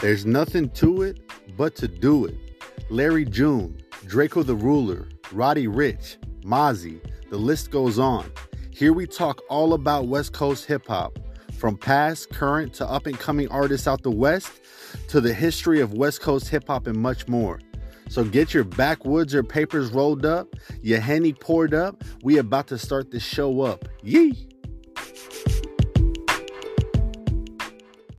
There's nothing to it but to do it. Larry June, Drakeo the Ruler, Roddy Ricch, Mozzy, the list goes on. Here we talk all about West Coast hip hop, from past, current, to up and coming artists out the West, to the history of West Coast hip hop and much more. So get your backwoods or papers rolled up, your henny poured up. We about to start this show up. Yee!